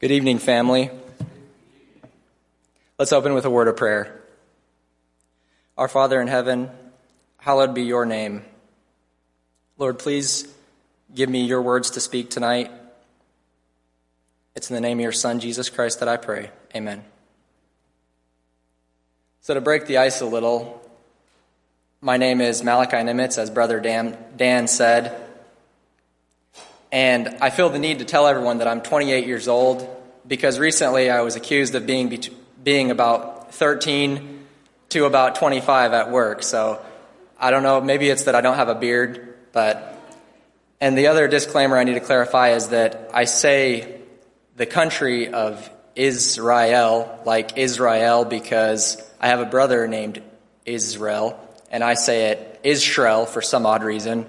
Good evening, family. Let's open with a word of prayer. Our Father in heaven, hallowed be your name. Lord, please give me your words to speak tonight. It's in the name of your Son, Jesus Christ, that I pray. Amen. So, to break the ice a little, my name is Malachi Nimitz, as Brother Dan, Dan said. And I feel the need to tell everyone that I'm 28 years old because recently I was accused of being, being about 13 to about 25 at work. So I don't know, maybe it's that I don't have a beard, but. And the other disclaimer I need to clarify is that I say the country of Israel like Israel because I have a brother named Israel, and I say it Israel for some odd reason.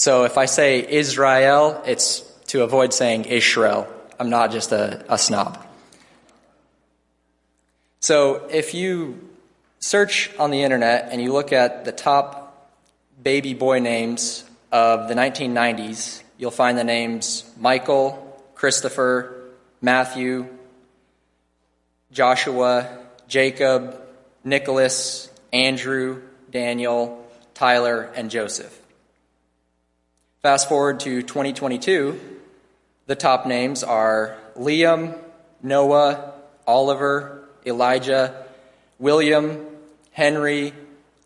So if I say Israel, it's to avoid saying Israel. I'm not just a, a snob. So if you search on the internet and you look at the top baby boy names of the 1990s, you'll find the names Michael, Christopher, Matthew, Joshua, Jacob, Nicholas, Andrew, Daniel, Tyler, and Joseph. Fast forward to 2022, the top names are Liam, Noah, Oliver, Elijah, William, Henry,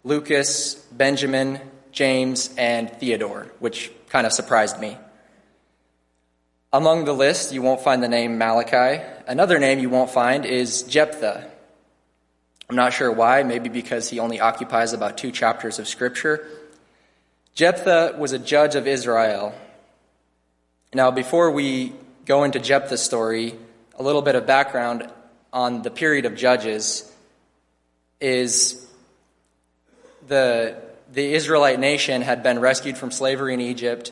Lucas, Benjamin, James, and Theodore, which kind of surprised me. Among the list, you won't find the name Malachi. Another name you won't find is Jephthah. I'm not sure why, maybe because he only occupies about two chapters of Scripture. Jephthah was a judge of Israel. Now, before we go into Jephthah's story, a little bit of background on the period of Judges is the, the Israelite nation had been rescued from slavery in Egypt,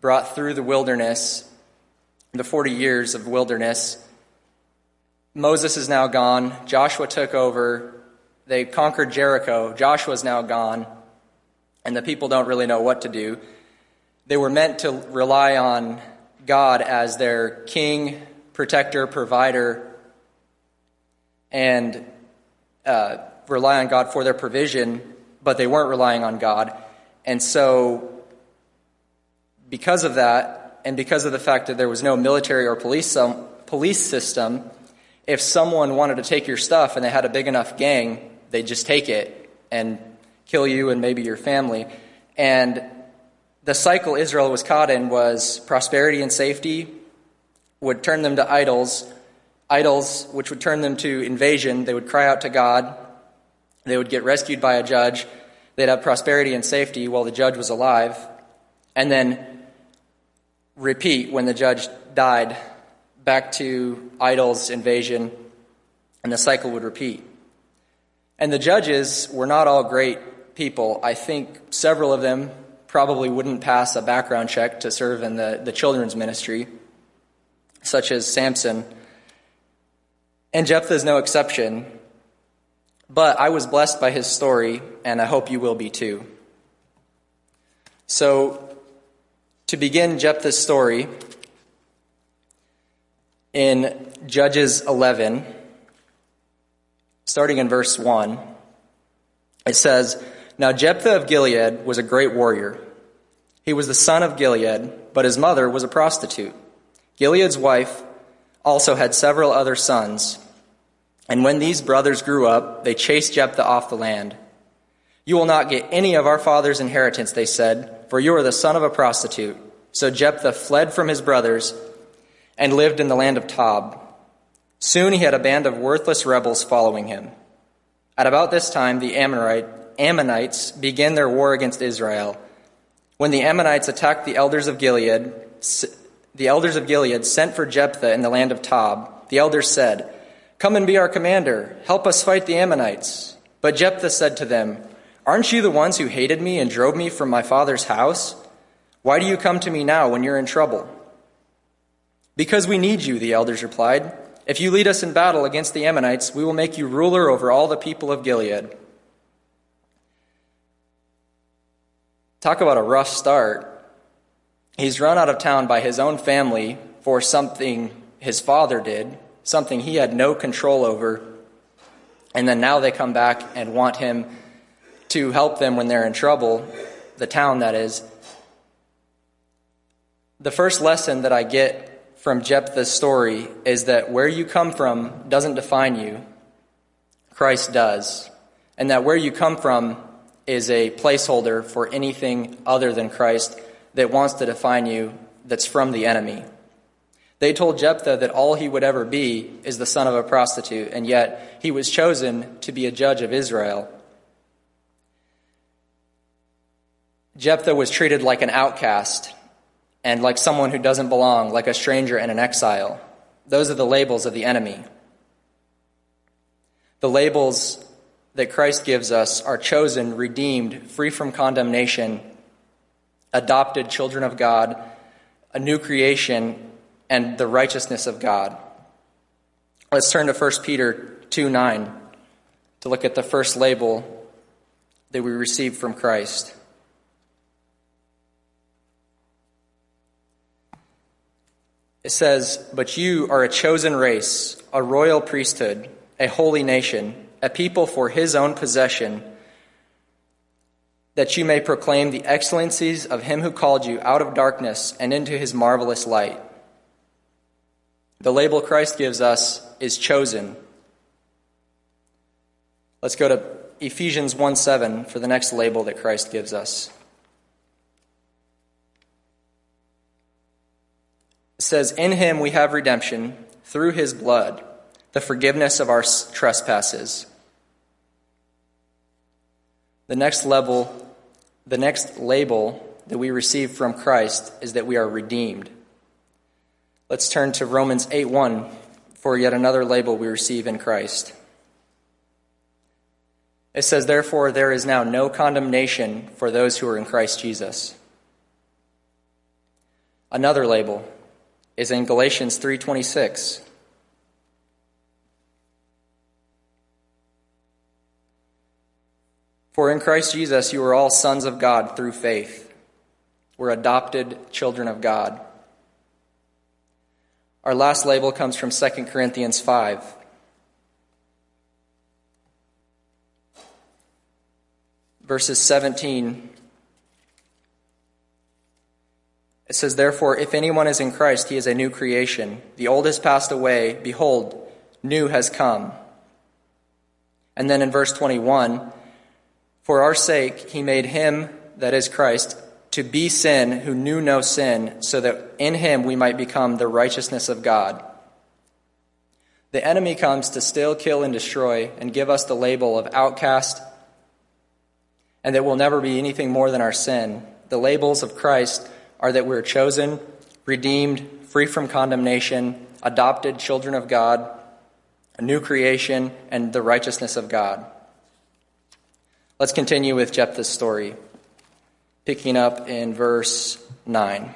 brought through the wilderness, the 40 years of wilderness. Moses is now gone. Joshua took over. They conquered Jericho. Joshua is now gone and the people don't really know what to do. They were meant to rely on God as their king, protector, provider, and uh, rely on God for their provision, but they weren't relying on God. And so, because of that, and because of the fact that there was no military or police, um, police system, if someone wanted to take your stuff and they had a big enough gang, they'd just take it and kill you and maybe your family. And the cycle Israel was caught in was prosperity and safety would turn them to idols, idols which would turn them to invasion. They would cry out to God. They would get rescued by a judge. They'd have prosperity and safety while the judge was alive. And then repeat when the judge died back to idols, invasion, and the cycle would repeat. And the judges were not all great people, I think several of them probably wouldn't pass a background check to serve in the, the children's ministry, such as Samson. And Jephthah is no exception. But I was blessed by his story, and I hope you will be too. So, to begin Jephthah's story, in Judges 11, starting in verse 1, it says, now Jephthah of Gilead was a great warrior. He was the son of Gilead, but his mother was a prostitute. Gilead's wife also had several other sons. And when these brothers grew up, they chased Jephthah off the land. You will not get any of our father's inheritance, they said, for you are the son of a prostitute. So Jephthah fled from his brothers and lived in the land of Tob. Soon he had a band of worthless rebels following him. At about this time, the Amorite, Ammonites began their war against Israel. When the Ammonites attacked the elders of Gilead, the elders of Gilead sent for Jephthah in the land of Tob. The elders said, Come and be our commander. Help us fight the Ammonites. But Jephthah said to them, Aren't you the ones who hated me and drove me from my father's house? Why do you come to me now when you're in trouble? Because we need you, the elders replied. If you lead us in battle against the Ammonites, we will make you ruler over all the people of Gilead. Talk about a rough start. He's run out of town by his own family for something his father did, something he had no control over. And then now they come back and want him to help them when they're in trouble, the town that is. The first lesson that I get from Jephthah's story is that where you come from doesn't define you, Christ does. And that where you come from is a placeholder for anything other than Christ that wants to define you that's from the enemy. They told Jephthah that all he would ever be is the son of a prostitute, and yet he was chosen to be a judge of Israel. Jephthah was treated like an outcast and like someone who doesn't belong, like a stranger and an exile. Those are the labels of the enemy. The labels that Christ gives us are chosen, redeemed, free from condemnation, adopted children of God, a new creation, and the righteousness of God. Let's turn to 1 Peter 2 9 to look at the first label that we receive from Christ. It says, But you are a chosen race, a royal priesthood, a holy nation, a people for his own possession, that you may proclaim the excellencies of him who called you out of darkness and into his marvelous light. The label Christ gives us is chosen. Let's go to Ephesians 1 7 for the next label that Christ gives us. It says, In him we have redemption through his blood, the forgiveness of our trespasses. The next level, the next label that we receive from Christ is that we are redeemed. Let's turn to Romans 8 1 for yet another label we receive in Christ. It says, Therefore, there is now no condemnation for those who are in Christ Jesus. Another label is in Galatians 3:26. For in Christ Jesus you are all sons of God through faith. We're adopted children of God. Our last label comes from 2 Corinthians 5. Verses 17. It says, Therefore, if anyone is in Christ, he is a new creation. The old has passed away. Behold, new has come. And then in verse 21, For our sake he made him, that is Christ, to be sin who knew no sin, so that in him we might become the righteousness of God. The enemy comes to steal, kill, and destroy, and give us the label of outcast, and that we'll never be anything more than our sin. The labels of Christ are that we're chosen, redeemed, free from condemnation, adopted children of God, a new creation, and the righteousness of God. Let's continue with Jephthah's story picking up in verse 9.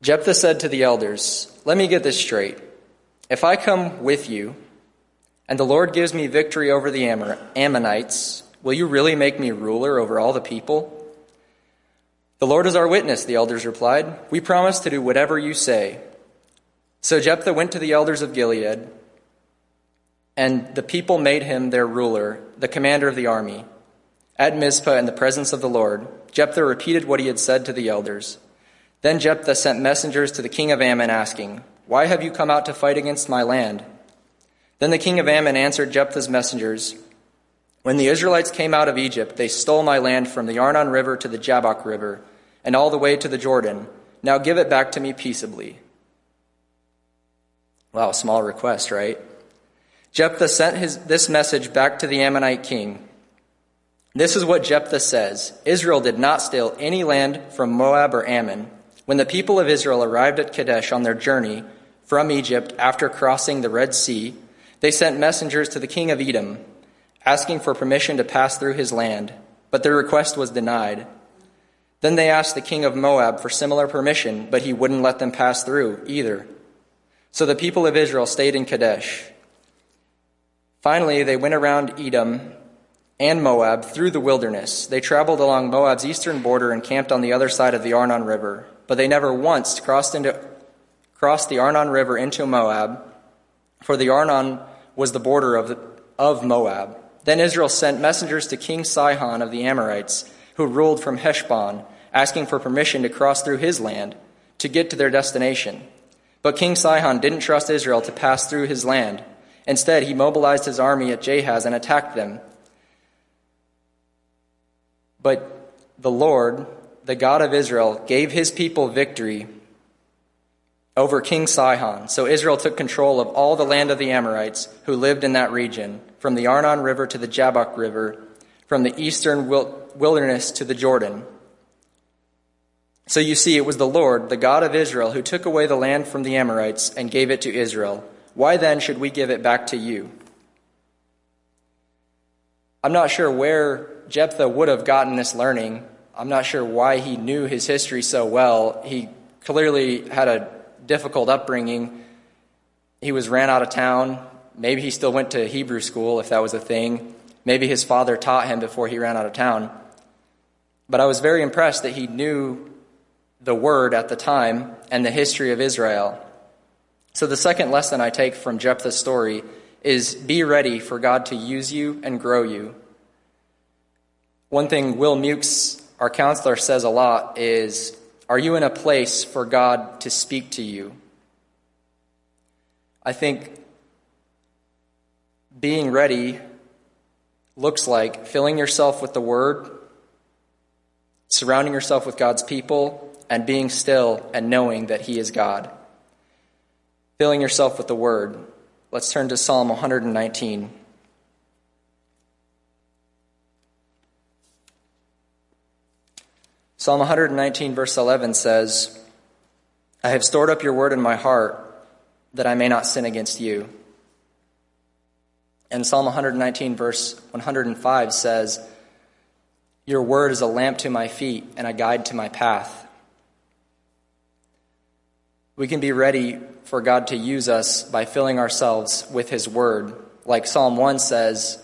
Jephthah said to the elders, Let me get this straight. If I come with you, and the Lord gives me victory over the Ammonites, will you really make me ruler over all the people? The Lord is our witness, the elders replied. We promise to do whatever you say. So Jephthah went to the elders of Gilead, and the people made him their ruler, the commander of the army. At Mizpah, in the presence of the Lord, Jephthah repeated what he had said to the elders. Then Jephthah sent messengers to the king of Ammon, asking, Why have you come out to fight against my land? Then the king of Ammon answered Jephthah's messengers, When the Israelites came out of Egypt, they stole my land from the Arnon River to the Jabbok River, and all the way to the Jordan. Now give it back to me peaceably. Wow, small request, right? Jephthah sent his, this message back to the Ammonite king. This is what Jephthah says Israel did not steal any land from Moab or Ammon. When the people of Israel arrived at Kadesh on their journey from Egypt after crossing the Red Sea, they sent messengers to the king of Edom, asking for permission to pass through his land, but their request was denied. Then they asked the king of Moab for similar permission, but he wouldn't let them pass through either. So the people of Israel stayed in Kadesh. Finally, they went around Edom and Moab through the wilderness. They traveled along Moab's eastern border and camped on the other side of the Arnon River, but they never once crossed into crossed the Arnon River into Moab, for the Arnon was the border of, the, of Moab. Then Israel sent messengers to King Sihon of the Amorites, who ruled from Heshbon, asking for permission to cross through his land to get to their destination. But King Sihon didn't trust Israel to pass through his land. Instead, he mobilized his army at Jahaz and attacked them. But the Lord, the God of Israel, gave his people victory over King Sihon. So Israel took control of all the land of the Amorites who lived in that region, from the Arnon River to the Jabbok River, from the eastern wilderness to the Jordan. So you see, it was the Lord, the God of Israel, who took away the land from the Amorites and gave it to Israel. Why then should we give it back to you? I'm not sure where Jephthah would have gotten this learning. I'm not sure why he knew his history so well. He clearly had a difficult upbringing. He was ran out of town. Maybe he still went to Hebrew school, if that was a thing. Maybe his father taught him before he ran out of town. But I was very impressed that he knew the word at the time and the history of Israel. So, the second lesson I take from Jephthah's story is be ready for God to use you and grow you. One thing Will Mukes, our counselor, says a lot is Are you in a place for God to speak to you? I think being ready looks like filling yourself with the Word, surrounding yourself with God's people, and being still and knowing that He is God. Filling yourself with the Word. Let's turn to Psalm 119. Psalm 119, verse 11 says, I have stored up your word in my heart that I may not sin against you. And Psalm 119, verse 105 says, Your word is a lamp to my feet and a guide to my path. We can be ready for God to use us by filling ourselves with His Word. Like Psalm 1 says,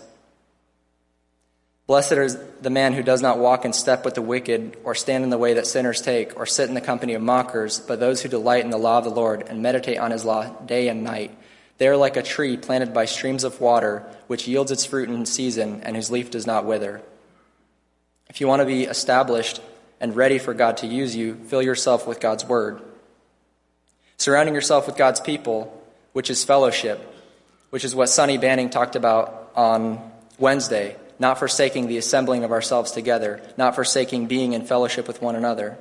Blessed is the man who does not walk in step with the wicked, or stand in the way that sinners take, or sit in the company of mockers, but those who delight in the law of the Lord and meditate on His law day and night. They are like a tree planted by streams of water, which yields its fruit in season, and whose leaf does not wither. If you want to be established and ready for God to use you, fill yourself with God's Word surrounding yourself with God's people, which is fellowship, which is what Sonny Banning talked about on Wednesday, not forsaking the assembling of ourselves together, not forsaking being in fellowship with one another,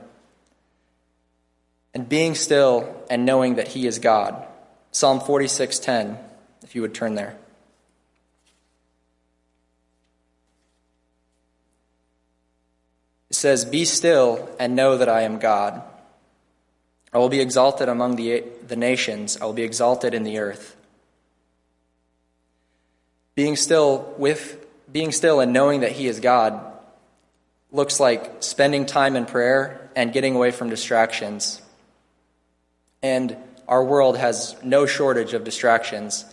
and being still and knowing that he is God. Psalm 46:10, if you would turn there. It says, "Be still and know that I am God." I will be exalted among the, the nations. I will be exalted in the earth. Being still with being still and knowing that he is God looks like spending time in prayer and getting away from distractions. And our world has no shortage of distractions.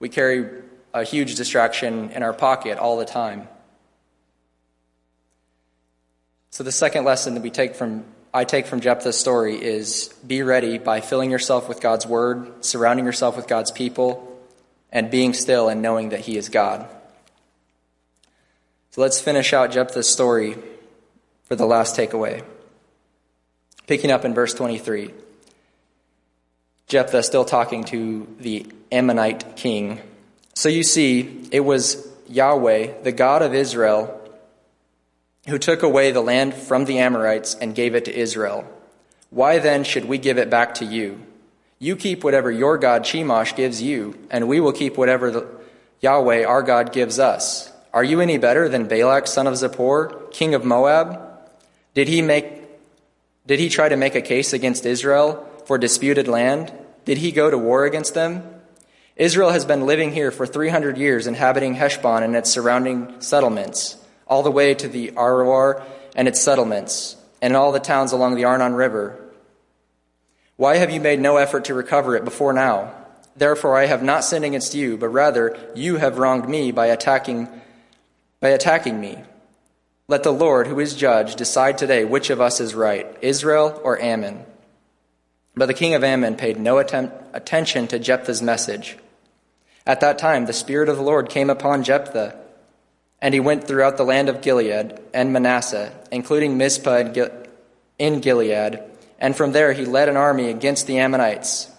We carry a huge distraction in our pocket all the time. So, the second lesson that we take from I take from Jephthah's story is be ready by filling yourself with God's word, surrounding yourself with God's people, and being still and knowing that He is God. So let's finish out Jephthah's story for the last takeaway. Picking up in verse 23. Jephthah still talking to the Ammonite king. So you see, it was Yahweh, the God of Israel, who took away the land from the Amorites and gave it to Israel. Why then should we give it back to you? You keep whatever your God Chemosh gives you, and we will keep whatever the, Yahweh our God gives us. Are you any better than Balak son of Zippor, king of Moab? Did he make did he try to make a case against Israel for disputed land? Did he go to war against them? Israel has been living here for 300 years, inhabiting Heshbon and its surrounding settlements all the way to the Aroer and its settlements, and all the towns along the Arnon River. Why have you made no effort to recover it before now? Therefore I have not sinned against you, but rather you have wronged me by attacking by attacking me. Let the Lord, who is judge, decide today which of us is right, Israel or Ammon. But the king of Ammon paid no attempt, attention to Jephthah's message. At that time, the Spirit of the Lord came upon Jephthah, and he went throughout the land of Gilead and Manasseh, including Mizpah in Gilead, and from there he led an army against the Ammonites.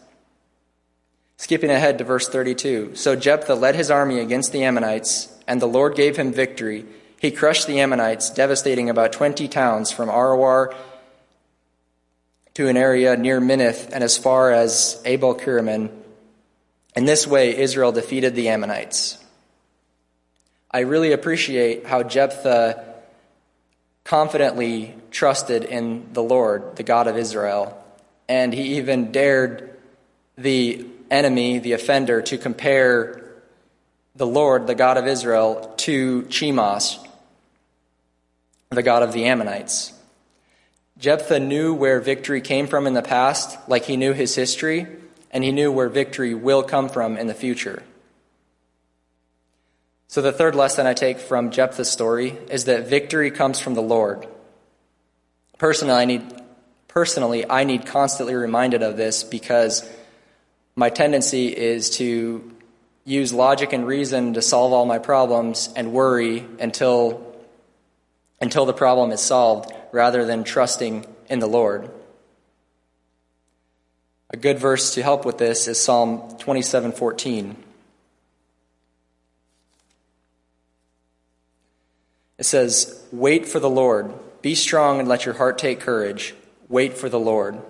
Skipping ahead to verse 32. So Jephthah led his army against the Ammonites, and the Lord gave him victory. He crushed the Ammonites, devastating about 20 towns from Aroer to an area near Minnith and as far as Abel Keramim. In this way, Israel defeated the Ammonites. I really appreciate how Jephthah confidently trusted in the Lord, the God of Israel, and he even dared the enemy, the offender, to compare the Lord, the God of Israel, to Chemosh, the God of the Ammonites. Jephthah knew where victory came from in the past, like he knew his history, and he knew where victory will come from in the future. So, the third lesson I take from Jephthah's story is that victory comes from the Lord. Personally, I need, personally, I need constantly reminded of this because my tendency is to use logic and reason to solve all my problems and worry until, until the problem is solved rather than trusting in the Lord. A good verse to help with this is Psalm 27:14. It says, "Wait for the Lord. Be strong and let your heart take courage. Wait for the Lord."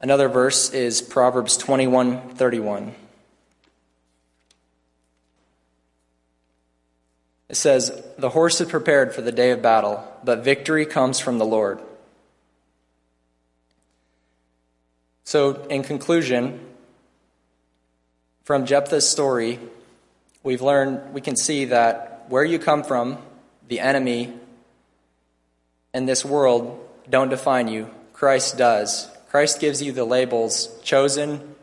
Another verse is Proverbs 21:31. It says, The horse is prepared for the day of battle, but victory comes from the Lord. So, in conclusion, from Jephthah's story, we've learned, we can see that where you come from, the enemy, and this world don't define you. Christ does. Christ gives you the labels chosen,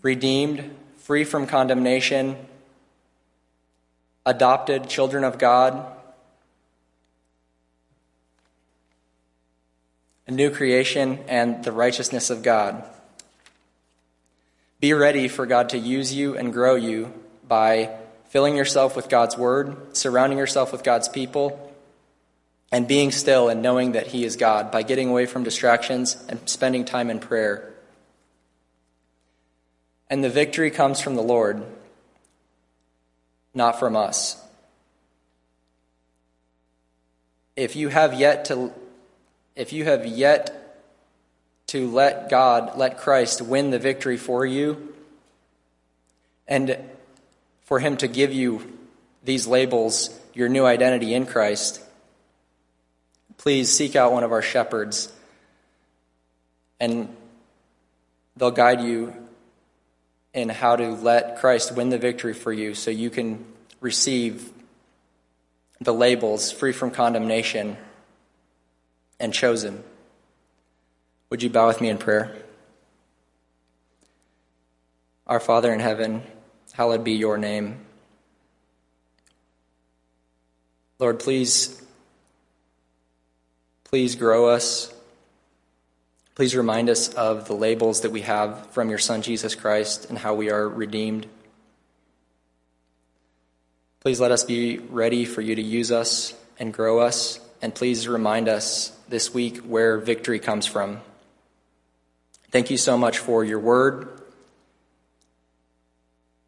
redeemed, free from condemnation, adopted children of God, a new creation, and the righteousness of God. Be ready for God to use you and grow you by filling yourself with God's word, surrounding yourself with God's people, and being still and knowing that He is God by getting away from distractions and spending time in prayer. And the victory comes from the Lord not from us. If you have yet to if you have yet to let God, let Christ win the victory for you and for him to give you these labels, your new identity in Christ, please seek out one of our shepherds and they'll guide you in how to let Christ win the victory for you so you can receive the labels free from condemnation and chosen. Would you bow with me in prayer? Our Father in heaven, hallowed be your name. Lord, please, please grow us Please remind us of the labels that we have from your Son, Jesus Christ, and how we are redeemed. Please let us be ready for you to use us and grow us, and please remind us this week where victory comes from. Thank you so much for your word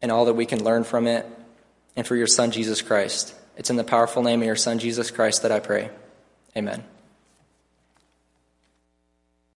and all that we can learn from it, and for your Son, Jesus Christ. It's in the powerful name of your Son, Jesus Christ, that I pray. Amen.